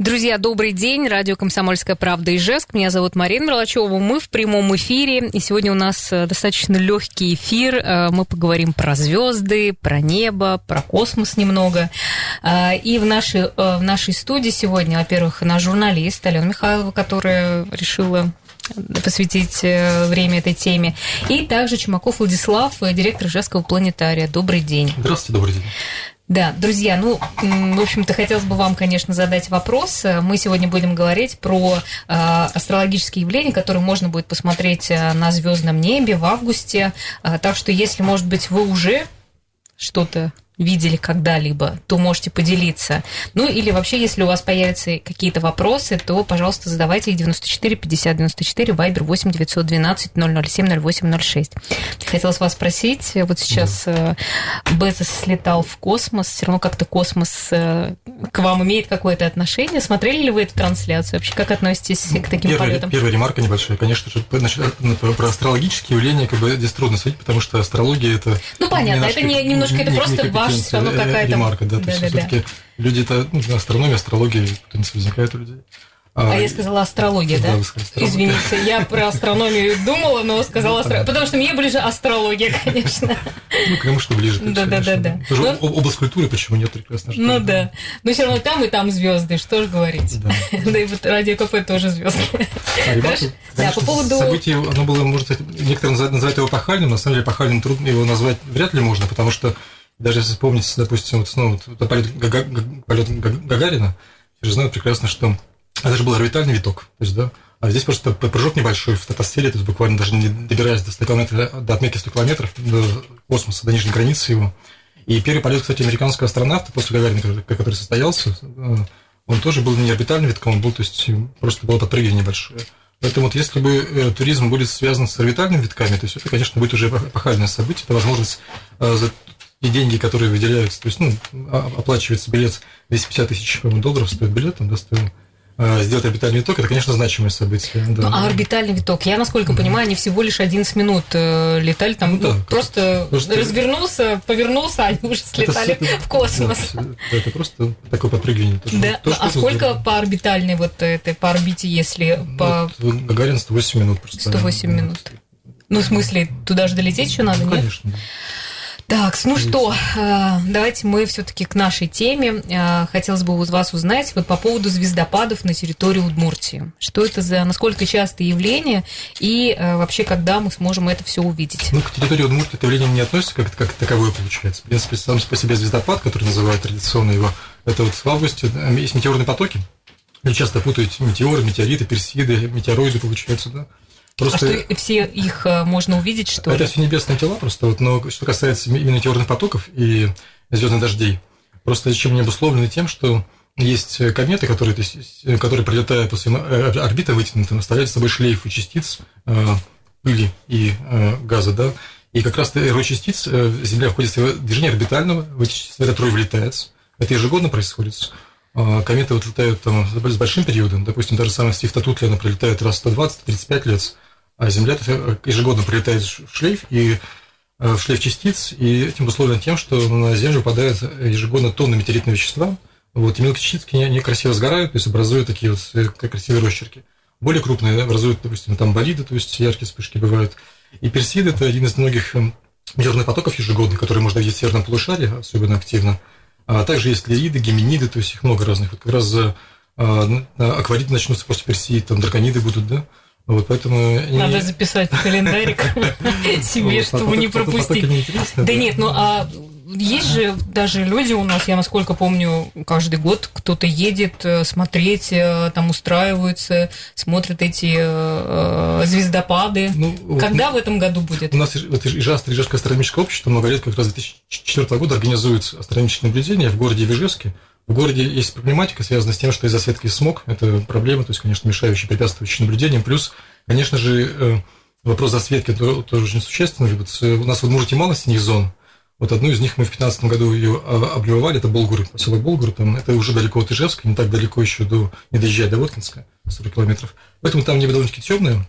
Друзья, добрый день. Радио «Комсомольская правда» Ижевск. Меня зовут Марина Мерлачева. Мы в прямом эфире. И сегодня у нас э, достаточно легкий эфир. Э, мы поговорим про звезды, про небо, про космос немного. Э, и в нашей, в нашей студии сегодня, во-первых, наш журналист Алена Михайлова, которая решила посвятить время этой теме. И также Чумаков Владислав, директор Ижевского планетария. Добрый день. Здравствуйте, добрый день. Да, друзья, ну, в общем-то, хотелось бы вам, конечно, задать вопрос. Мы сегодня будем говорить про э, астрологические явления, которые можно будет посмотреть э, на звездном небе в августе. Э, так что, если, может быть, вы уже что-то видели когда-либо, то можете поделиться. Ну или вообще, если у вас появятся какие-то вопросы, то, пожалуйста, задавайте их 94 50 94, Вайбер 8 912 007 08 06. Хотелось вас спросить, вот сейчас да. Э, Безос слетал в космос, все равно как-то космос э, к вам имеет какое-то отношение. Смотрели ли вы эту трансляцию? Вообще, как относитесь к таким первая, полетам? Первая ремарка небольшая. Конечно же, значит, про астрологические явления как бы здесь трудно судить, потому что астрология это... Ну, понятно, это не, немножко, это просто ваш тоже все равно какая-то... Ремарка, да, то есть все-таки люди-то, ну, астрономия, астрология, кто-нибудь возникает у людей. А, а я сказала астрология, да? да? Извините, я про астрономию думала, но сказала астрология. Потому что мне ближе астрология, конечно. Ну, кому что ближе. Да, да, да, да. Тоже но... область культуры, почему нет, прекрасно. Ну да. Но все равно там и там звезды, что же говорить. Да. Да и вот радио КП тоже звезды. А, да, по поводу... Событие, оно было, сказать, некоторые называют его пахальным, на самом деле пахальным трудно его назвать вряд ли можно, потому что даже если вспомнить, допустим, вот снова вот, полет, Гага, полет Гагарина, все же знают прекрасно, что это же был орбитальный виток. То есть, да, а здесь просто прыжок небольшой в стратосфере, то есть буквально даже не добираясь до, 100 километров, до отметки 100 километров, до космоса, до нижней границы его. И первый полет, кстати, американского астронавта после Гагарина, который состоялся, э, он тоже был не орбитальный витком, он был, то есть просто было подпрыгивание небольшое. Поэтому вот если бы э, туризм будет связан с орбитальными витками, то есть это, конечно, будет уже эпохальное событие, это возможность э, и деньги, которые выделяются, то есть, ну, оплачивается билет 250 тысяч долларов стоит билет, там, да, стоит а, сделать орбитальный виток, это, конечно, значимое событие. Да. Ну, а орбитальный виток, я, насколько понимаю, они всего лишь 11 минут э, летали, там ну, да, ну, просто просто развернулся, повернулся, они уже слетали это, в космос. Да, это просто такое подпрыгивание. Тоже, да. Тоже а сколько здорово. по орбитальной вот этой, по орбите, если ну, по... Вот, Гагарин 108 минут просто. 108 минут. Ну, в смысле, туда же долететь еще надо, ну, нет? Конечно. Так, ну что, э, давайте мы все-таки к нашей теме. Э, хотелось бы у вас узнать вот по поводу звездопадов на территории Удмуртии. Что это за, насколько частое явление и э, вообще, когда мы сможем это все увидеть? Ну, к территории Удмуртии это явление не относится как, как таковое, получается. В принципе, сам по себе звездопад, который называют традиционно его, это вот в августе есть метеорные потоки. Люди часто путают метеоры, метеориты, персиды, метеороиды, получается, да. Просто... А что все их э, можно увидеть, что Это все небесные тела просто, вот, но что касается именно метеорных потоков и звездных дождей, просто чем не обусловлены тем, что есть кометы, которые, то есть, которые прилетая после э, орбиты вытянуты, оставляют с собой шлейфы частиц, э, пыли и газа, да, и как раз рой частиц Земля входит в движение орбитального, в эти частицы этот рой влетает. Это ежегодно происходит. Кометы вот летают там с большим периодом, допустим, даже самая Свифта Тутли, она прилетает раз 120-35 лет, а Земля ежегодно прилетает в шлейф и э, в шлейф частиц, и этим обусловлено тем, что на Землю попадают ежегодно тонны метеоритного вещества, вот, и мелкие частички они красиво сгорают, то есть образуют такие вот э, красивые росчерки. Более крупные образуют, допустим, там болиды, то есть яркие вспышки бывают. И персид – это один из многих эм, метеорных потоков ежегодных, которые можно видеть в северном полушарии, особенно активно. А также есть лириды, геминиды, то есть их много разных. Вот как раз за а, аквариды начнутся после персид, там дракониды будут, да, вот поэтому... Надо записать в календарик себе, чтобы не пропустить. Да нет, ну а есть же даже люди у нас, я насколько помню, каждый год кто-то едет э, смотреть, э, там устраиваются, смотрят эти э, звездопады. Ну, Когда вот, в этом году будет? У нас вот Ижевское Ижевское астрономическое общество много лет, как раз 2004 года организует астрономические наблюдения в городе Ижевске. В городе есть проблематика, связанная с тем, что из-за светки смог, это проблема, то есть, конечно, мешающая, препятствующая наблюдениям, плюс, конечно же, э, вопрос засветки тоже очень существенный. Вот у нас в Удмуртии мало синих зон, Вот одну из них мы в 2015 году ее а, облюбовали, это Болгур, поселок Болгур, там, это уже далеко от Ижевска, не так далеко еще до, не доезжая до Воткинска, 40 километров. Поэтому там небо довольно-таки темное,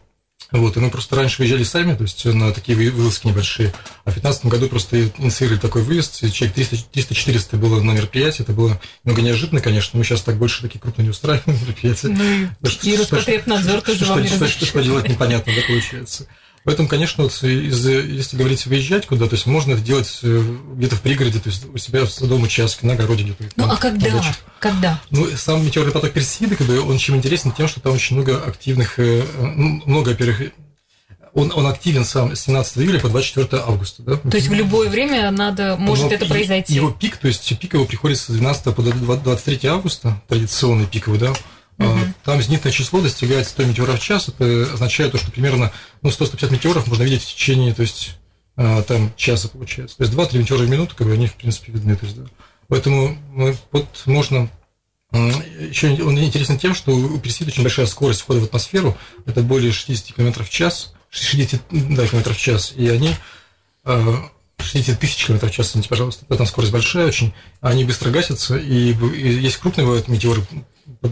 вот, и мы просто раньше выезжали сами, то есть на такие вылазки небольшие. А в 2015 году просто инициировали такой выезд, и человек 300-400 было на мероприятии, это было немного неожиданно, конечно, мы сейчас так больше такие крупно не устраиваем мероприятия. Ну, и Роспотребнадзор тоже вам не что, что делать непонятно, да, получается. Поэтому, конечно, вот из, если говорить выезжать куда, то есть можно делать э, где-то в пригороде, то есть у себя в садовом участке, на огороде где-то. Ну, а когда? Когда? Ну, сам метеорный поток Персиды, как бы, он чем интересен тем, что там очень много активных, э, много, во-первых, он, он активен сам с 17 июля по 24 августа. Да? То есть в любое время надо, может Но это произойти? Его пик, то есть пик его приходится с 12 по 23 августа, традиционный пиковый, да, Угу. Там зенитное число достигает 100 метеоров в час. Это означает то, что примерно ну, 100-150 метеоров можно видеть в течение то есть, а, там, часа, получается. То есть 2-3 метеора в минуту, как бы, они, в принципе, видны. То есть, да. Поэтому вот можно еще он интересен тем, что у Персида очень большая скорость входа в атмосферу, это более 60 км в час, 60 да, км в час, и они 60 тысяч км в час, извините, пожалуйста, там скорость большая очень, они быстро гасятся, и есть крупные бывают метеоры,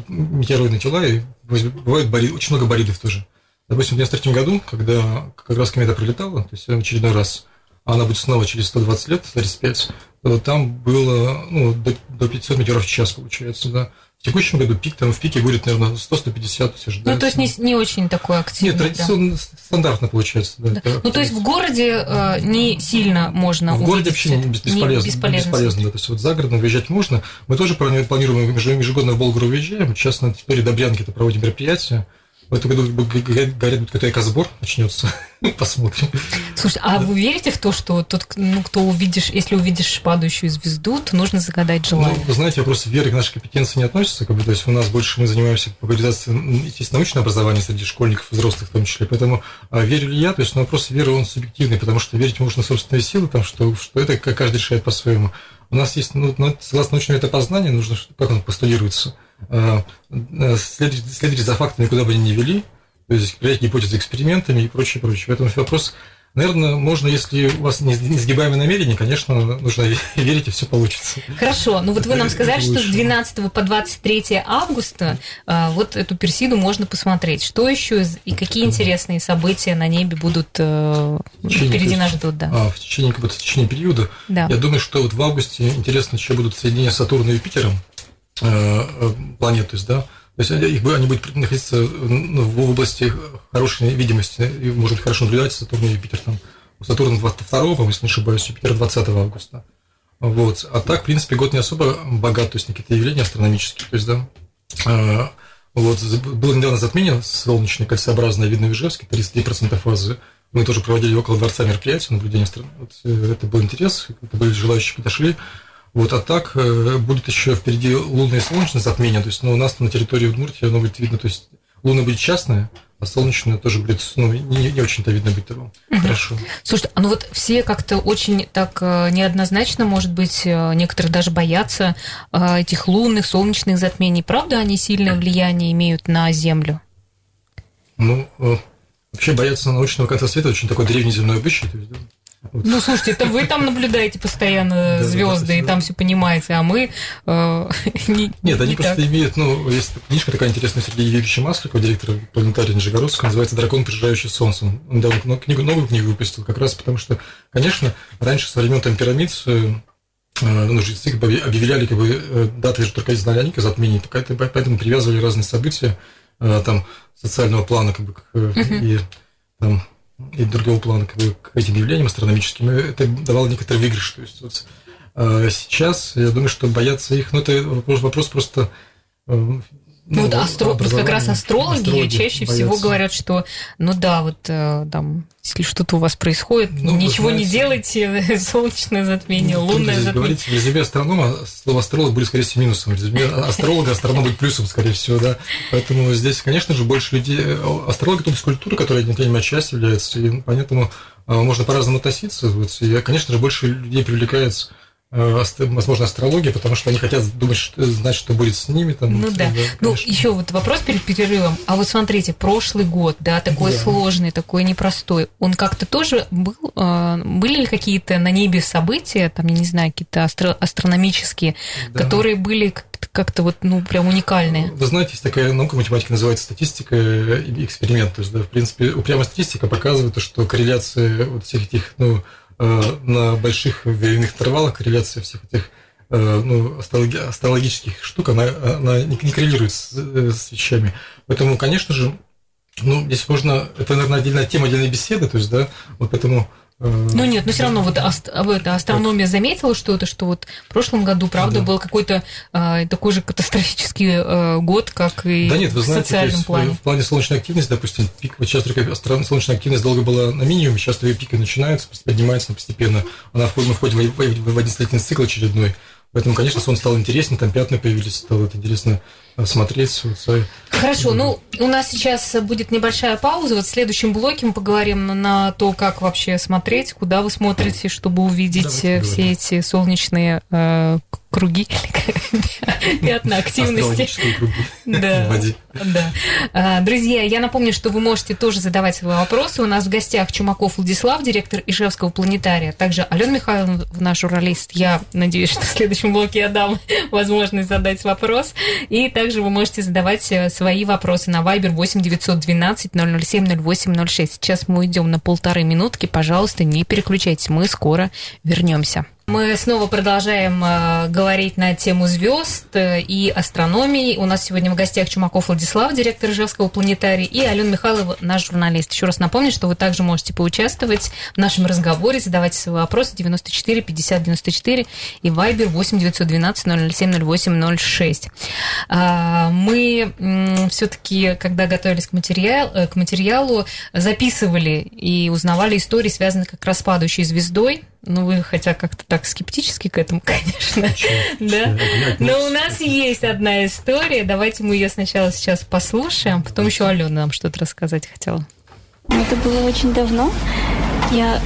метеороидные тела, и бывает болид, очень много болидов тоже. Допустим, в 1993 году, когда как раз комета прилетала, то есть в очередной раз, а она будет снова через 120 лет, 35, то там было ну, до, до 500 метеоров в час, получается, да. В текущем году пик, там в пике будет, наверное, 100-150 все же. Ну, то есть не, не очень такой активный. Нет, традиционно, да. стандартно получается. Да, да. Ну, то есть в городе э, не сильно можно В городе вообще не, бесполезно. Не бесполезно, бесполезно да. То есть вот за городом выезжать можно. Мы тоже планируем, ежегодно в Болгру уезжаем. Сейчас на территории Добрянки это проводим мероприятия. В этом году, говорят, какой-то экосбор начнется. Посмотрим. Слушай, а да. вы верите в то, что тот, ну, кто увидишь, если увидишь падающую звезду, то нужно загадать желание? Ну, вы знаете, вопрос веры к нашей компетенции не относится. Как бы, то есть у нас больше мы занимаемся популяризацией, естественно, научного образования среди школьников, взрослых в том числе. Поэтому а верю ли я, то есть ну, вопрос веры, он субъективный, потому что верить можно в собственные силы, там, что, что это каждый решает по-своему. У нас есть, ну, согласно научному этапознанию, нужно, как он постулируется – Э, э, следовать за фактами, куда бы они ни вели, то есть проверять гипотезы экспериментами и прочее, прочее. Поэтому вопрос, наверное, можно, если у вас несгибаемое намерение, конечно, нужно верить, и все получится. Хорошо, ну вот вы нам сказали, что с 12 по 23 августа э, вот эту Персиду можно посмотреть. Что еще и какие интересные события на небе будут впереди нас ждут? Да. А, в течение, как бы, в течение периода. Да. Я думаю, что вот в августе интересно еще будут соединения Сатурна и Юпитером. Э, э, планет, то есть, да, то есть их, они будут находиться в области хорошей видимости, и можно хорошо наблюдать Сатурн и Юпитер там. У Сатурна 22, если не ошибаюсь, Юпитер 20 августа. Вот. А так, в принципе, год не особо богат, то есть какие-то явления астрономические. То есть, да, э, вот, было недавно затмение солнечное, кольцеобразное, видно в Ижевске, 33% фазы. Мы тоже проводили около дворца мероприятия, наблюдения страны. Вот, это был интерес, это были желающие, подошли. Вот, а так э, будет еще впереди лунное и солнечное затмение. То есть, ну, у нас на территории Удмуртии оно будет видно, то есть луна будет частная, а солнечное тоже будет, ну, не, не очень-то видно будет его. Угу. Хорошо. Слушайте, а ну вот все как-то очень так э, неоднозначно, может быть, э, некоторые даже боятся этих лунных, солнечных затмений. Правда, они сильное влияние имеют на Землю? Ну, вообще бояться научного конца света очень такой древний земной обычай. То есть, да? Ну, слушайте, это вы там наблюдаете постоянно звезды и там все понимаете, а мы э, не, Нет, они просто имеют, ну, есть книжка такая интересная Сергея Юрьевича Масликова, директора планетария Нижегородского, называется «Дракон, прижирающий солнце». Он недавно книгу, новую книгу выпустил, как раз потому что, конечно, раньше со времен там пирамид э, ну, жрецы как бы, объявляли как бы, э, даты только из зналяния, затмений, поэтому привязывали разные события э, там социального плана как бы, и там и другого плана как бы, к этим явлениям астрономическим, это давало некоторый выигрыш. То есть вот, а сейчас, я думаю, что бояться их, ну, это вопрос, вопрос просто э, ну, вот астро... вот как раз астрологи, астрологи чаще боятся. всего говорят, что ну да, вот э, там, если что-то у вас происходит, ну, ничего знаете, не делайте, солнечное затмение, ну, лунное затмение. Говорить, в резюме астронома слово астролог будет, скорее всего, минусом. В резюме астролога астроном будет плюсом, скорее всего, да. Поэтому здесь, конечно же, больше людей... Э, Астрология – это культура, которая неотъемлемая часть является, и поэтому э, можно по-разному относиться. И, конечно же, больше людей привлекается возможно, астрология, потому что они хотят думать, что, знать, что будет с ними. Там, ну да. да ну, еще вот вопрос перед перерывом. А вот смотрите, прошлый год, да, такой да. сложный, такой непростой, он как-то тоже был, э, были ли какие-то на небе события, там, я не знаю, какие-то астро- астрономические, да. которые были как-то вот, ну, прям уникальные? Вы знаете, есть такая наука математика, называется статистика и эксперимент. То есть, да, в принципе, упрямая статистика показывает, что корреляция вот всех этих, ну, Э, на больших временных интервалах корреляция всех этих э, ну, астрологических штук, она, она не коррелирует с, э, с вещами. Поэтому, конечно же, ну, здесь можно, это, наверное, отдельная тема, отдельной беседы, то есть, да, вот поэтому ну нет, но все равно вот аст, это, астрономия заметила что-то, что вот в прошлом году, правда, да. был какой-то э, такой же катастрофический э, год, как и да нет, вы знаете, в социальном есть, плане. В плане солнечной активности, допустим, пик, вот сейчас только солнечная активность долго была на минимуме, сейчас ее пики начинаются, поднимается постепенно. Она входит, мы входим в, в, в один летний цикл очередной. Поэтому, конечно, сон стал интереснее, там пятна появились, стало это интересно смотреть. Хорошо, ну у нас сейчас будет небольшая пауза. Вот в следующем блоке мы поговорим на то, как вообще смотреть, куда вы смотрите, чтобы увидеть Давайте все эти солнечные э, круги, пятна активности. Да, да. А, друзья, я напомню, что вы можете тоже задавать свои вопросы. У нас в гостях Чумаков Владислав, директор Ижевского планетария. Также Алена Михайловна, наш журналист. Я надеюсь, что в следующем блоке я дам возможность задать вопрос. И также вы можете задавать э, свои вопросы на Viber 8 912 007 0806. Сейчас мы уйдем на полторы минутки. Пожалуйста, не переключайтесь. Мы скоро вернемся. Мы снова продолжаем э, говорить на тему звезд э, и астрономии. У нас сегодня в гостях Чумаков Владислав, директор Ижевского планетария, и Алена Михайлова, наш журналист. Еще раз напомню, что вы также можете поучаствовать в нашем разговоре, задавайте свои вопросы 94 50 94 и Вайбер 8 912 007 08 06. Мы все-таки, когда готовились к, материал, э, к материалу, записывали и узнавали истории, связанные как раз с падающей звездой, ну, вы хотя как-то так скептически к этому, конечно. Да? Но у нас есть одна история. Давайте мы ее сначала сейчас послушаем, потом еще Алена нам что-то рассказать хотела. Это было очень давно. Я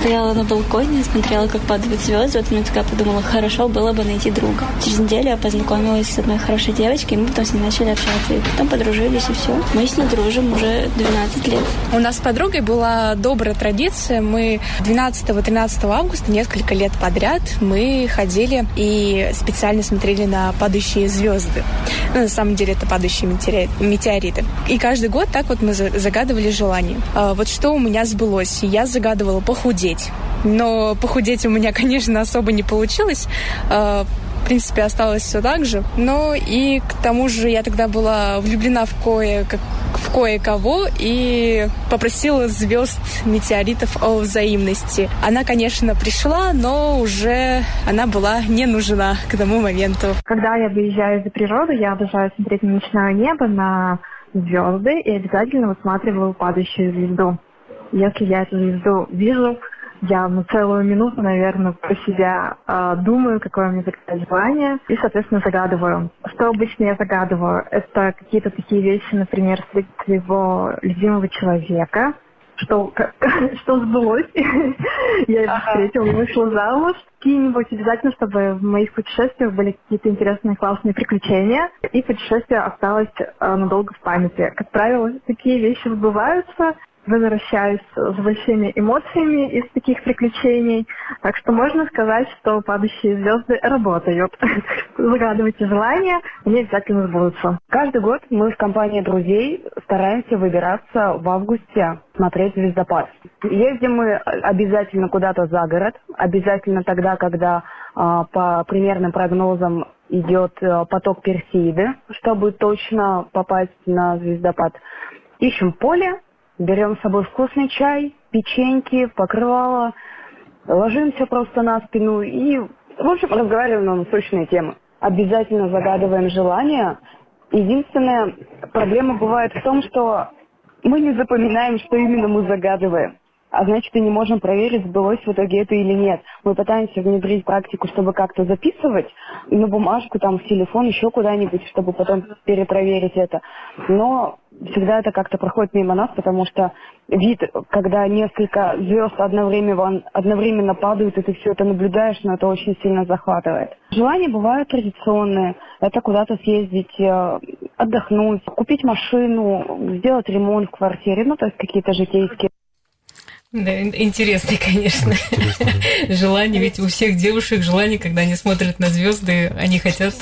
стояла на балконе, смотрела, как падают звезды. Вот я такая подумала, хорошо было бы найти друга. Через неделю я познакомилась с одной хорошей девочкой, и мы потом с ней начали общаться. И потом подружились, и все. Мы с ней дружим уже 12 лет. У нас с подругой была добрая традиция. Мы 12-13 августа, несколько лет подряд, мы ходили и специально смотрели на падающие звезды. Ну, на самом деле, это падающие метеориты. И каждый год так вот мы загадывали желание. А вот что у меня сбылось. Я загадывала загадывала похудеть. Но похудеть у меня, конечно, особо не получилось. А, в принципе, осталось все так же. Но и к тому же я тогда была влюблена в кое в кое-кого и попросила звезд метеоритов о взаимности. Она, конечно, пришла, но уже она была не нужна к тому моменту. Когда я выезжаю за природу, я обожаю смотреть на ночное небо, на звезды и обязательно высматриваю падающую звезду. Если я эту звезду вижу, я на целую минуту, наверное, про себя э, думаю, какое мне загадать желание, и, соответственно, загадываю. Что обычно я загадываю? Это какие-то такие вещи, например, своего любимого человека, что, что сбылось. я его встретила, вышла замуж. Какие-нибудь обязательно, чтобы в моих путешествиях были какие-то интересные, классные приключения. И путешествие осталось э, надолго в памяти. Как правило, такие вещи сбываются возвращаюсь с большими эмоциями из таких приключений. Так что можно сказать, что падающие звезды работают. Загадывайте желания, они обязательно сбудутся. Каждый год мы в компании друзей стараемся выбираться в августе смотреть звездопад. Ездим мы обязательно куда-то за город, обязательно тогда, когда а, по примерным прогнозам идет а, поток Персиды, чтобы точно попасть на звездопад. Ищем поле, Берем с собой вкусный чай, печеньки, покрывало, ложимся просто на спину и, в общем, разговариваем на насущные темы. Обязательно загадываем желания. Единственная проблема бывает в том, что мы не запоминаем, что именно мы загадываем. А значит, и не можем проверить, сбылось в итоге это или нет. Мы пытаемся внедрить практику, чтобы как-то записывать на бумажку, там, в телефон, еще куда-нибудь, чтобы потом перепроверить это. Но всегда это как-то проходит мимо нас, потому что вид, когда несколько звезд одновременно, одновременно падают, и ты все это наблюдаешь, но это очень сильно захватывает. Желания бывают традиционные. Это куда-то съездить, э, отдохнуть, купить машину, сделать ремонт в квартире, ну, то есть какие-то житейские да, интересный, конечно. Интересно, да. Желание, ведь у всех девушек желание, когда они смотрят на звезды, они хотят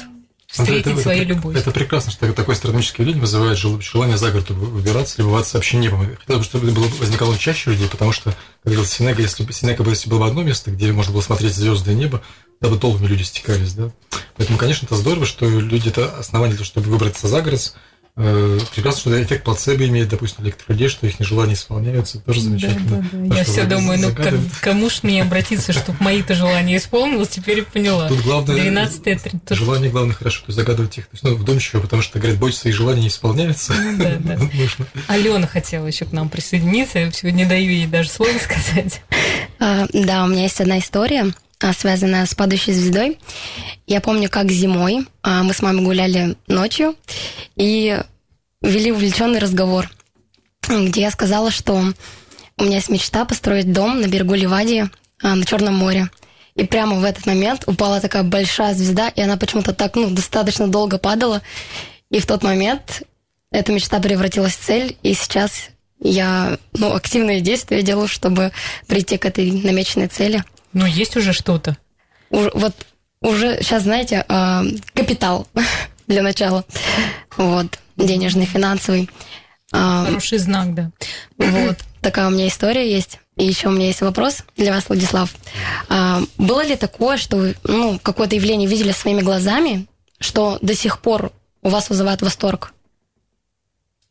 встретить это, свою это, любовь. Это прекрасно, что такое астрономическое явление вызывает желание за город выбираться, любоваться вообще небом. Хотелось бы, чтобы было, возникало чаще людей, потому что, как говорил Синека, если бы Синека если было бы одно место, где можно было смотреть звезды и небо, тогда бы толпами люди стекались, да. Поэтому, конечно, это здорово, что люди это основание для того, чтобы выбраться за город, прекрасно, что эффект плацебо имеет, допустим, некоторых людей, что их нежелания исполняются, тоже замечательно. Да, да, да. Я все думаю, ну как, кому ж мне обратиться, чтобы мои-то желания исполнилось, теперь поняла. Тут главное, 12 тут... желание главное хорошо, то есть загадывать их, то есть, ну, вдумчиво, потому что, говорят, бойтесь, свои желания не исполняются. Ну, да, да. Нужно. Алена хотела еще к нам присоединиться, я сегодня не даю ей даже слово сказать. А, да, у меня есть одна история связанная с падающей звездой. Я помню, как зимой а, мы с мамой гуляли ночью и вели увлеченный разговор, где я сказала, что у меня есть мечта построить дом на берегу Ливадии а, на Черном море. И прямо в этот момент упала такая большая звезда, и она почему-то так, ну, достаточно долго падала. И в тот момент эта мечта превратилась в цель, и сейчас я, ну, активные действия делаю, чтобы прийти к этой намеченной цели. Но есть уже что-то. Уже, вот уже сейчас, знаете, э, капитал для начала. Вот, денежный, финансовый. А, Хороший знак, да. Вот, такая у меня история есть. И еще у меня есть вопрос для вас, Владислав. А, было ли такое, что вы ну, какое-то явление видели своими глазами, что до сих пор у вас вызывает восторг?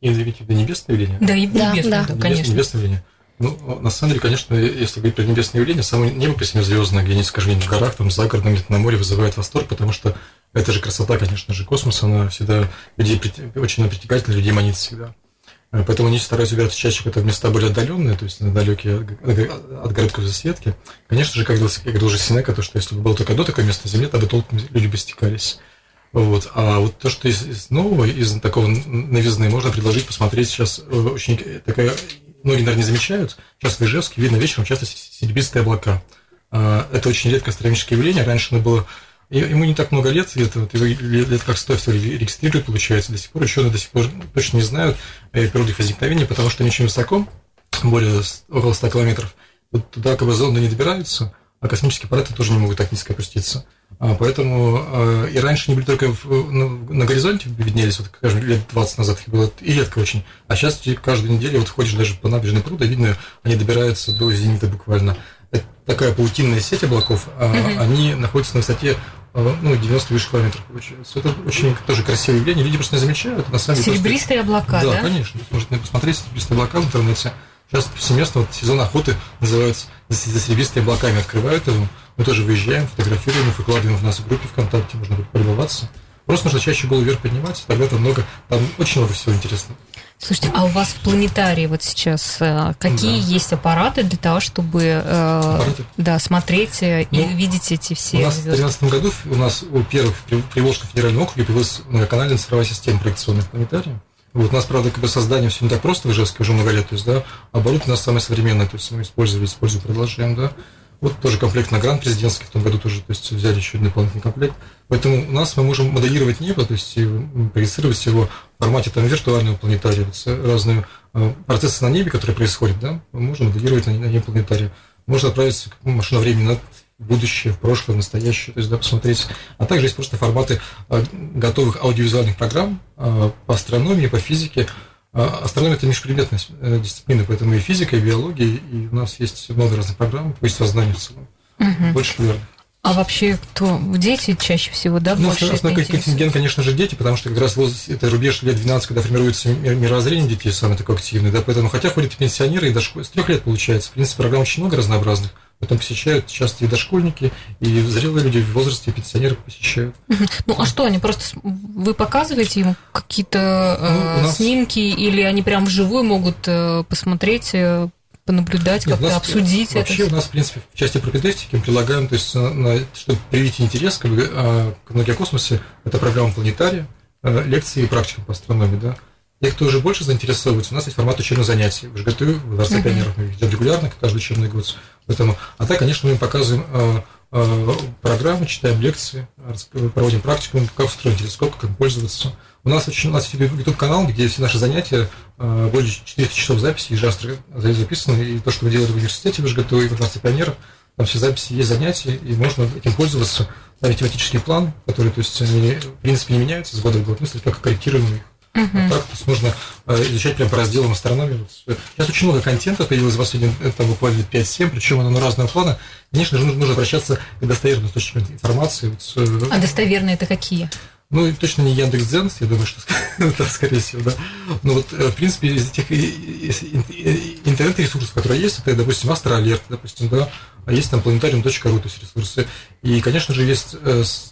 Или это небесное явление? Да, и небесное, да, да, конечно. Небесное явление. Ну, на самом деле, конечно, если говорить про небесное явление, само небо по себе звездное, где-нибудь, скажем, в горах, там, за городом, где-то на море вызывает восторг, потому что это же красота, конечно же, космоса, она всегда людей, очень притягательна, людей манит всегда. Э, поэтому они стараются убираться чаще какие-то места более отдаленные, то есть далекие от городской засветки. Конечно же, как говорил, уже Синека, то, что если бы было только одно такое место на Земле, тогда толком люди бы стекались. Вот. А вот то, что из, из нового, из такого новизны, можно предложить посмотреть сейчас э, очень такая многие, наверное, не замечают, сейчас в Ижевске видно вечером часто серебристые облака. А, это очень редкое астрономическое явление. Раньше оно было Ему не так много лет, где-то вот его лет как 100 всего регистрируют, получается, до сих пор ученые до сих пор точно не знают природы их возникновения, потому что они очень высоко, более около 100 километров, вот туда как бы зонды не добираются, а космические аппараты тоже не могут так низко опуститься. А, поэтому а, и раньше они были только в, ну, на горизонте виднелись, вот, скажем, лет 20 назад их было и редко очень. А сейчас каждую неделю вот ходишь даже по набережной пруда, видно, они добираются до зенита буквально. Это такая паутинная сеть облаков, а, mm-hmm. они находятся на высоте а, ну, 90 выше километров получается. Это очень тоже красивое явление. Люди просто не замечают. На самом деле Серебристые просто... облака, да? Да, конечно. Можно посмотреть серебристые облака в интернете. Сейчас повсеместно вот сезон охоты называется за серебристыми облаками открывают его. Мы тоже выезжаем, фотографируем их, выкладываем в нас в группе ВКонтакте, можно будет полюбоваться. Просто нужно чаще голову вверх поднимать, тогда там много, там очень много всего интересного. Слушайте, а у вас в планетарии вот сейчас э, какие да. есть аппараты для того, чтобы э, да, смотреть э, ну, и видеть эти все У нас звезды? в 2013 году у нас у первых при Приволжском федеральном округе появилась многоканальная цифровая система проекционных планетариев. Вот у нас, правда, как бы создание все не так просто в Ижевске уже много лет, то есть, да, оборудование у нас самое современное, то есть мы использовали, используем, продолжаем, да. Вот тоже комплект на грант президентский в том году тоже, то есть взяли еще дополнительный комплект. Поэтому у нас мы можем моделировать небо, то есть проецировать его в формате там виртуального планетария, разные э, процессы на небе, которые происходят, да, мы можем моделировать на, на небе планетария. Можно отправиться как машина времени на будущее, в прошлое, в настоящее, то есть, да, посмотреть. А также есть просто форматы э, готовых аудиовизуальных программ э, по астрономии, по физике. А астрономия – это межпредметная э, дисциплина, поэтому и физика, и биология, и у нас есть много разных программ по естествознанию в целом. Угу. Больше примерно. А вообще кто? Дети чаще всего, да, ну, основной контингент, конечно же, дети, потому что как раз возраст, это рубеж лет 12, когда формируется мировоззрение детей, самый такой активный, да, поэтому, хотя ходят и пенсионеры, и до школы, с трех лет получается, в принципе, программ очень много разнообразных, Потом посещают часто и дошкольники, и зрелые люди в возрасте, пенсионеры посещают. Ну а что, они просто вы показываете им какие-то ну, э, нас... снимки, или они прям вживую могут э, посмотреть, э, понаблюдать, как-то обсудить вообще это? Вообще у нас, в принципе, в части пропедевтики мы предлагаем, то есть, на, чтобы привить интерес как бы, а, к науке о космосе, это программа планетария, лекции и практика по астрономии, да. Те, кто уже больше заинтересовывается, у нас есть формат учебных занятий. В ЖГТУ, в Дворце пионеров мы ведем регулярно, каждый учебный год. Поэтому, а так, конечно, мы показываем э, э, программы, читаем лекции, проводим практику, как устроен телескоп, как пользоваться. У нас очень у нас есть YouTube-канал, где все наши занятия, э, более 400 часов записи ежедневно записаны, и то, что мы делаем в университете, в ЖГТУ и в Дворце пионеров, там все записи есть занятия, и можно этим пользоваться. Там тематический план, который, то есть, они, в принципе, не меняются с года в год, мы только корректируем их. Uh-huh. А так, то есть можно э, изучать прям по разделам астрономии. Сейчас очень много контента появилось в последние это буквально 5-7, причем оно на разного плана. Конечно же, нужно обращаться к достоверным источникам информации. Э, а достоверные это какие? Ну, точно не Яндекс.Дзен, я думаю, что это, скорее всего, да. Но вот, э, в принципе, из этих интернет-ресурсов, которые есть, это, допустим, Астроалерт, допустим, да, а есть там planetarium.ru, то есть ресурсы. И, конечно же, есть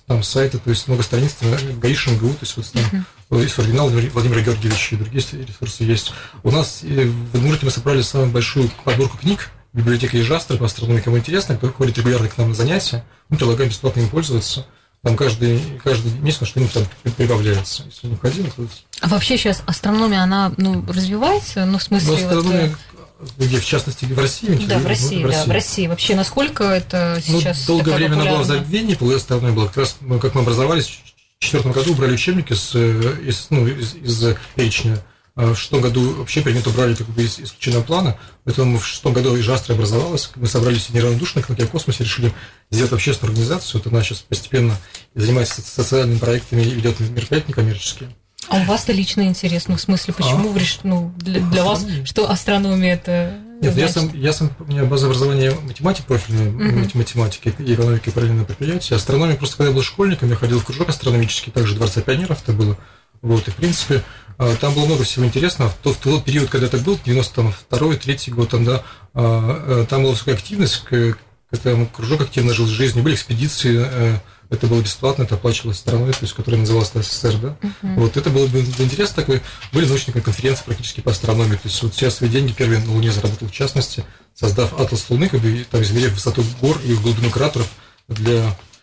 там сайты, то есть много страниц, гаиши МГУ, то есть вот там есть оригинал Владимира Георгиевича и другие ресурсы есть. У нас в Удмуртии мы собрали самую большую подборку книг, библиотека Ежастра по астрономии, кому интересно, кто ходит регулярно к нам на занятия, мы предлагаем бесплатно им пользоваться. Там каждый, каждый месяц что-нибудь там прибавляется, если необходимо. То. А вообще сейчас астрономия, она ну, развивается? Ну, в смысле... Ну, астрономия, вот... Э, где, в частности, в России? Да, в России, ну, в России, да, в России. Вообще, насколько это ну, сейчас ну, долгое время она была в забвении, астрономия была. Как раз, как мы образовались, 2004 году убрали учебники с, э, из, ну, из, из перечня. А в шестом году вообще предмет убрали как бы из исключительного плана, поэтому в шестом году Ижастра образовалась, мы собрались неравнодушных на космосе, решили сделать общественную организацию, вот она сейчас постепенно занимается социальными проектами и ведет мероприятия некоммерческие. А у вас-то лично интересно, в смысле, почему а? вы решили, ну, для, для вас, что астрономия это нет, я сам, я сам, у меня база образования математик профильная, uh-huh. математики и экономики параллельно предприятия. Астрономия, просто когда я был школьником, я ходил в кружок астрономический, также Дворца пионеров это было. Вот, и, в принципе, а, там было много всего интересного. В тот, в тот период, когда это был, 92-й, 3 год, там, да, а, э, там была высокая активность, когда кружок активно жил жизнью, были экспедиции, э, это было бесплатно, это оплачивалось страной, то есть, которая называлась СССР, да. Uh-huh. Вот это было бы интересно такой. Были научные конференции практически по астрономии. То есть вот сейчас свои деньги первые на Луне заработал в частности, создав атлас Луны, как бы там измерив высоту гор и глубину кратеров для Э,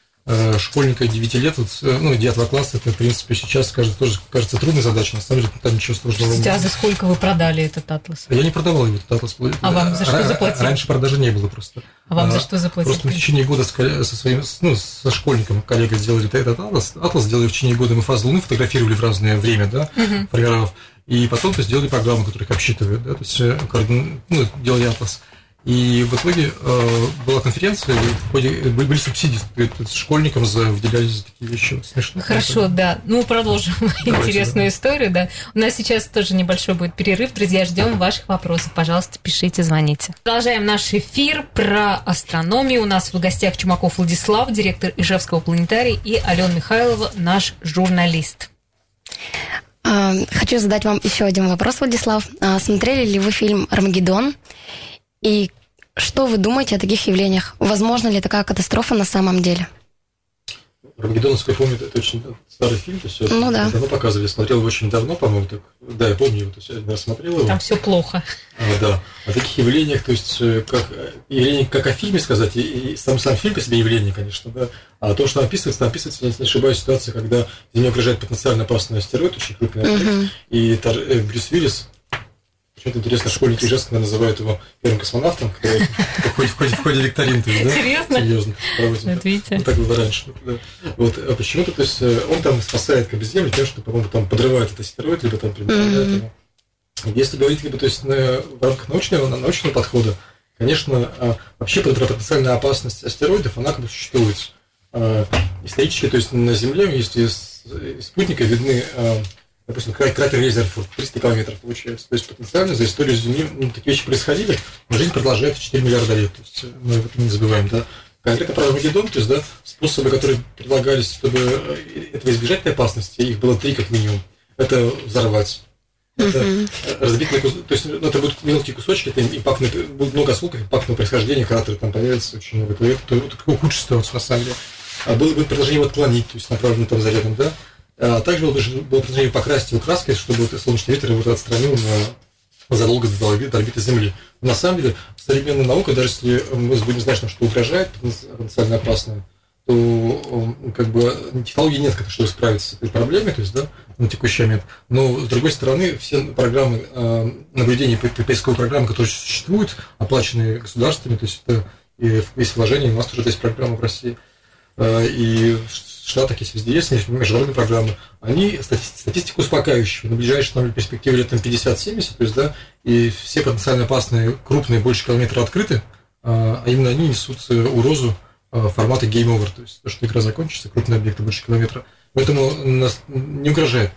школьника 9 лет, вот, э, ну, 9 класса, это, в принципе, сейчас кажется, тоже кажется трудной задачей, на самом деле там ничего сложного нет. А за сколько вы продали этот атлас? Я не продавал его, этот атлас. А вам за что заплатили? Раньше продажи не было просто. А вам а, за что заплатили? Просто в течение года со своим, ну, со школьником, коллегой сделали этот атлас, атлас сделали в течение года, мы фазу Луны фотографировали в разное время, да, угу. формировав, и потом то сделали программу, которая их обсчитывает, да, то есть, э, ну, делали атлас. И в итоге э, была конференция, и в ходе были, были субсидии школьникам за выделялись за такие вещи. Смешно. Хорошо, да. Ну, продолжим Давайте, интересную да. историю, да. У нас сейчас тоже небольшой будет перерыв. Друзья, ждем ваших вопросов. Пожалуйста, пишите, звоните. Продолжаем наш эфир про астрономию. У нас в гостях Чумаков Владислав, директор Ижевского планетария, и Алена Михайлова, наш журналист. А, хочу задать вам еще один вопрос, Владислав. А, смотрели ли вы фильм «Армагеддон»? И что вы думаете о таких явлениях? Возможно ли такая катастрофа на самом деле? Армагеддон, насколько я помню, это очень старый фильм, то есть ну, да. давно показывали, смотрел его очень давно, по-моему, так, да, я помню его, то есть я один смотрел его. Там все плохо. А, да, о таких явлениях, то есть э, как явление, как о фильме сказать, и, и сам сам фильм по себе явление, конечно, да, а то, что описывается, там описывается, если не ошибаюсь, ситуация, когда Землю окружает потенциально опасный астероид, очень крупный, угу. и Тар, э, Брюс Виллис что-то интересно, школьники Ижевска называют его первым космонавтом, который в ходе, в ходе, викторин, то есть, да? Серьезно? Серьезно. Проводим, вот видите. Вот так было раньше. Да. Вот, а почему-то, то есть, э, он там спасает как бы Землю тем, что, по-моему, там подрывает этот астероид, либо там mm-hmm. Если говорить, либо, то есть, на, в рамках научного, научного подхода, конечно, а, вообще потенциальная опасность астероидов, она как бы существует. А, исторически, то есть, на Земле, если из спутника видны а, допустим, кратер Резерфорд, 300 километров получается. То есть потенциально за историю Земли ну, такие вещи происходили, но жизнь продолжается 4 миллиарда лет. То есть э, мы это не забываем, да. Конкретно про Армагеддон, то есть, да, способы, которые предлагались, чтобы э, этого избежать этой опасности, их было три как минимум. Это взорвать. Это uh-huh. разбить на кус... То есть ну, это будут мелкие кусочки, это импактный, будет много осколков, импактного происхождения, кратеры там появится очень много. Это, ухудшит ситуацию на самом деле. А было бы предложение его отклонить, то есть направленным там зарядом, да. А также было, предложение покрасить его краской, чтобы солнечный ветер его отстранил на задолго до орбиты Земли. На самом деле, современная наука, даже если мы будем знать, что угрожает потенциально опасное, то как бы технологий нет, чтобы справиться с этой проблемой, то есть, да, на текущий момент. Но, с другой стороны, все программы э, наблюдения, поисковые программы, которые существуют, оплаченные государствами, то есть это и есть вложения, у нас тоже есть программа в России, и в Штатах есть везде есть международные программы, они статистику успокаивающие. На ближайшие там, перспективе лет там 50-70, то есть, да, и все потенциально опасные крупные больше километра открыты, а именно они несут угрозу Э, формата game over, то есть то, что игра закончится, крупные объекты больше километра. Поэтому нас не угрожает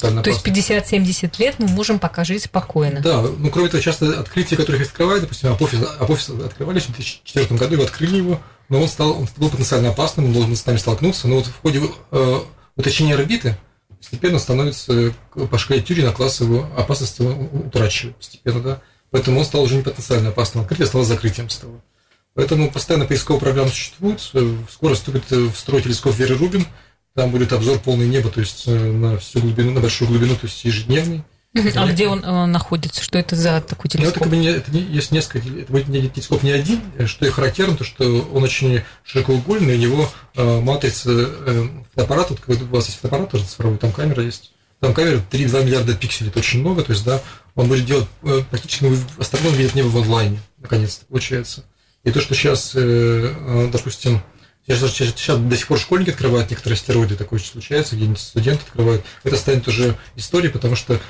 То есть 50-70 лет мы можем пока жить спокойно. Да, ну кроме того, часто открытия, которые их открывают, допустим, Апофис, Апофис открывались в 2004 году, его открыли его, но он стал, он был потенциально опасным, он должен с нами столкнуться, но вот в ходе э, уточнения орбиты постепенно становится по шкале Тюрина класс его опасности утрачивает постепенно, да. Поэтому он стал уже не потенциально опасным. Открытие стало закрытием стало. Поэтому постоянно поисковая программа существует. Скоро вступит в строй телескоп Веры Рубин. Там будет обзор полное небо, то есть э, на всю глубину, на большую глубину, то есть ежедневный. А где он э, находится? Что это за такой телескоп? Ну, это, это не, есть несколько, это будет не, телескоп не один, что и характерно, то что он очень широкоугольный, у него э, матрица э, фотоаппарат, вот, у вас есть фотоаппарат тоже цифровой, там камера есть, там камера 3-2 миллиарда пикселей, это очень много, то есть, да, он будет делать э, практически, ну, астроном видит небо в онлайне, наконец-то, получается. И то, что сейчас, э, э, допустим, сейчас, сейчас до сих пор школьники открывают некоторые астероиды, такое случается, где-нибудь студенты открывают, это станет уже историей, потому что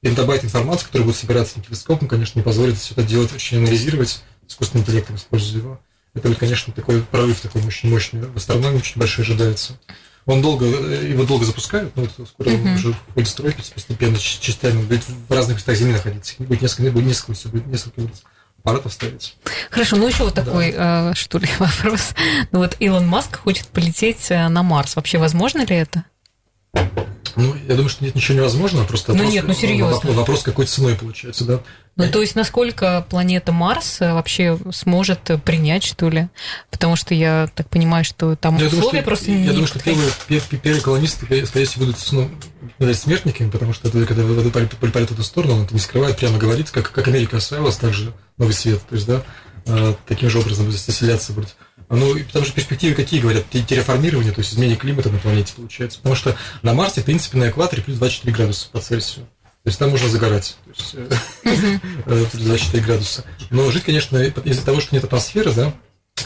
пентабайт информации, который будет собираться на телескопом, конечно, не позволит все это делать, очень анализировать, искусственным интеллектом используя его. Это будет, конечно, такой прорыв такой очень мощный. В астрономии очень большой ожидается. Он долго, э, его долго запускают, но скоро mm-hmm. уже входит в строй постепенно, частями, будет в разных местах Земли находиться. Будет несколько, будет несколько, будет несколько аппаратов ставить. Хорошо, ну еще вот такой, да. э, что ли, вопрос. Ну вот Илон Маск хочет полететь э, на Марс. Вообще возможно ли это? Ну, я думаю, что нет ничего невозможного, просто ну, вопрос, нет, ну, серьезно. вопрос, вопрос какой ценой получается, да. Ну, то есть, насколько планета Марс э, вообще сможет принять, что ли? Потому что я так понимаю, что там ну, я условия думаю, просто Я не думаю, что первые, первые колонисты, скорее всего, будут ну, смертниками, потому что это, когда полетят в эту сторону, он это не скрывает, прямо говорит, как, как Америка осваивалась, так же новый свет, то есть, да, э, таким же образом заселяться будет. Ну, потому что перспективы какие говорят? Терраформирование, то есть изменение климата на планете получается. Потому что на Марсе, в принципе, на экваторе плюс 24 градуса по Цельсию. То есть там можно загорать. То есть, э, плюс 24 градуса. Но жить, конечно, из-за того, что нет атмосферы, да,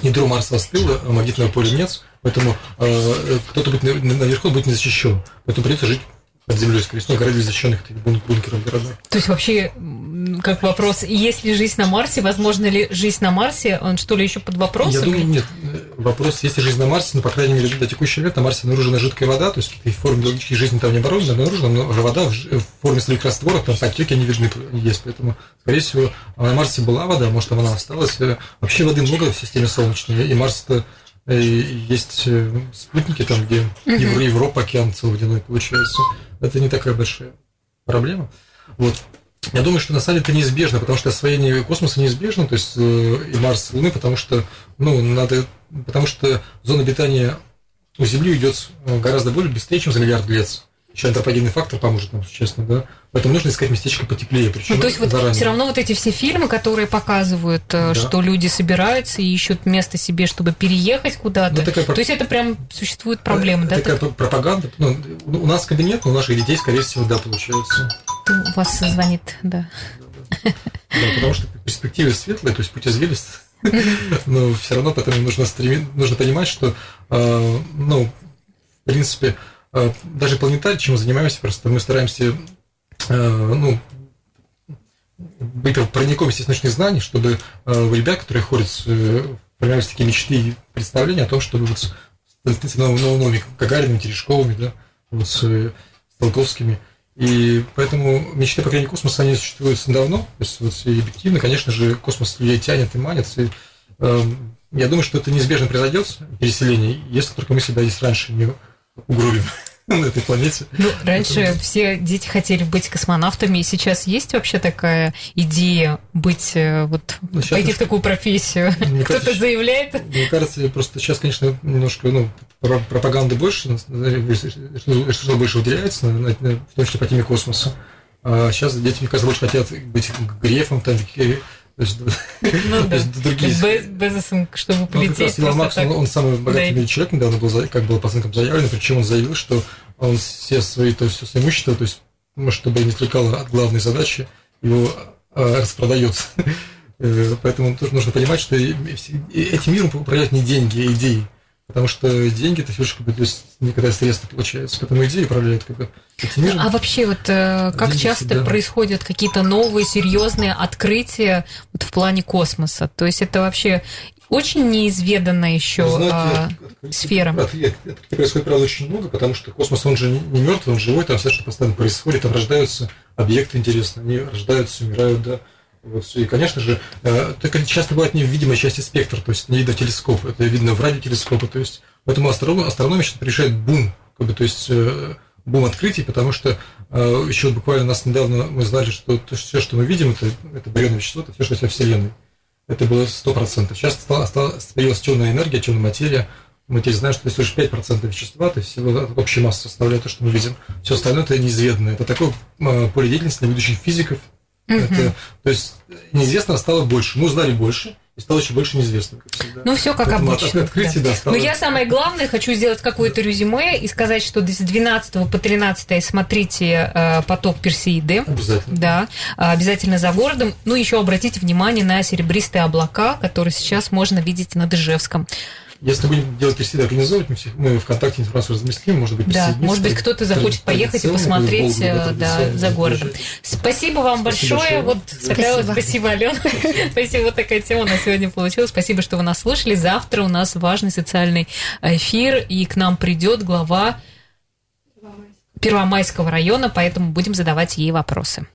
ядро Марса остыло, а магнитного поля нет, поэтому э, кто-то будет наверху будет не защищен. Поэтому придется жить под землей, скорее всего, города защищенных бункеров городов. То есть вообще, как вопрос, есть ли жизнь на Марсе, возможно ли жизнь на Марсе, он что ли еще под вопросом? Я думаю, нет. Вопрос, есть ли жизнь на Марсе, но, по крайней мере, до текущего лет на Марсе обнаружена жидкая вода, то есть какие-то формы биологической жизни там не обнаружена, обнаружена, но вода в форме своих растворов, там подтеки они видны есть, поэтому, скорее всего, на Марсе была вода, может, там она осталась. Вообще воды много в системе Солнечной, и Марс это есть э, спутники там, где. Европа, океан целоводяной получается это не такая большая проблема. Вот. Я думаю, что на самом деле это неизбежно, потому что освоение космоса неизбежно, то есть э, и Марс, и Луны, потому что, ну, надо, потому что зона обитания у Земли идет э, гораздо более быстрее, чем за миллиард лет еще антропогенный фактор поможет нам, честно, да. Поэтому нужно искать местечко потеплее. Причем ну, то есть вот все равно вот эти все фильмы, которые показывают, э, да. что люди собираются и ищут место себе, чтобы переехать куда-то. Ну, такая, то есть это прям существует проблема, да? Такая так? пропаганда. Ну, у нас кабинет, но у наших детей, скорее всего, да, получается. У вас звонит, да. Да, потому что перспективы светлые, то есть путь извилист. Но все равно поэтому нужно, стремить, нужно понимать, что, э, ну, в принципе, даже планетарий, чем мы занимаемся, просто мы стараемся э, ну, быть проником естественных знаний, чтобы э, у ребят, которые ходят, формировались такие мечты и представления о том, чтобы вот с новыми Гагариными, Терешковыми, да, вот с Толковскими. И поэтому мечты покорения космоса, они существуют давно, то есть вот, и объективно, конечно же, космос людей тянет и манит. И, э, я думаю, что это неизбежно произойдет, переселение, если только мы себя здесь раньше не угробим на этой планете. Ну, раньше Это... все дети хотели быть космонавтами, и сейчас есть вообще такая идея быть, э, вот, ну, пойти в такую профессию? Кто-то заявляет? Мне кажется, просто сейчас, конечно, немножко, ну, пропаганды больше, что больше выделяется, в том числе по теме космоса. А сейчас дети, мне кажется, больше хотят быть грефом, там, то есть, ну, да. другие... Без, Безосом, чтобы Ну, полететь. Илон просто Макс, он, так. он самый богатый в Да, мире человек, недавно был, как было по оценкам заявлено, причем он заявил, что он все свои, то есть все свое имущество, то есть, ну, чтобы не отвлекало от главной задачи, его э, распродает. Э, Поэтому тоже нужно понимать, что этим миром управляют не деньги, а идеи. Потому что деньги это бы, то есть, некое средство получается. Поэтому идеи управляют как бы этим миром. А вообще, вот э, как Деньги часто всегда. происходят какие-то новые серьезные открытия вот в плане космоса? То есть это вообще очень неизведанная еще Вы знаете, а, сфера. открытий происходит, правда, очень много, потому что космос, он же не не мертвый, он живой, там все, что постоянно происходит, там рождаются объекты интересные, они рождаются, умирают, да. Вот, и, конечно же, э, только часто бывает не в видимой части спектра, то есть не видно в телескоп, это видно в радиотелескопе, то есть поэтому астрономия, астрономия сейчас приезжает бум, как бы, то есть э, бум открытий, потому что э, еще буквально нас недавно мы знали, что все, что мы видим, это, это барионное вещество, это все, что есть во Вселенной. Это было 100%. Сейчас стала, появилась темная энергия, темная материя. Мы теперь знаем, что это всего лишь 5% вещества, то есть всего от общей массы составляет то, что мы видим. Все остальное это неизведанное. Это такое э, поле деятельности будущих физиков. Это, то есть неизвестного стало больше. Мы узнали больше, и стало еще больше неизвестного, как всегда. Ну, все как Поэтому обычно. от открытий, да, стало- Но я самое главное хочу сделать какое-то резюме и сказать, что с 12 по 13 смотрите э, поток Персеиды. Обязательно. Да, а, обязательно за городом. Ну, еще обратите внимание на серебристые облака, которые сейчас можно видеть над Ижевском. Если будем делать Персиды организовывать, мы, все, мы ВКонтакте информацию разместим, может быть, Да, может быть, кто-то захочет поехать и посмотреть э, да, традиционно за городом. Спасибо вам Спасибо большое. большое. Вот такая вот, Спасибо. спасибо, Алена. Спасибо, вот такая тема у нас сегодня получилась. Спасибо, что вы нас слушали. Завтра у нас важный социальный эфир, и к нам придет глава Первомайского района, поэтому будем задавать ей вопросы.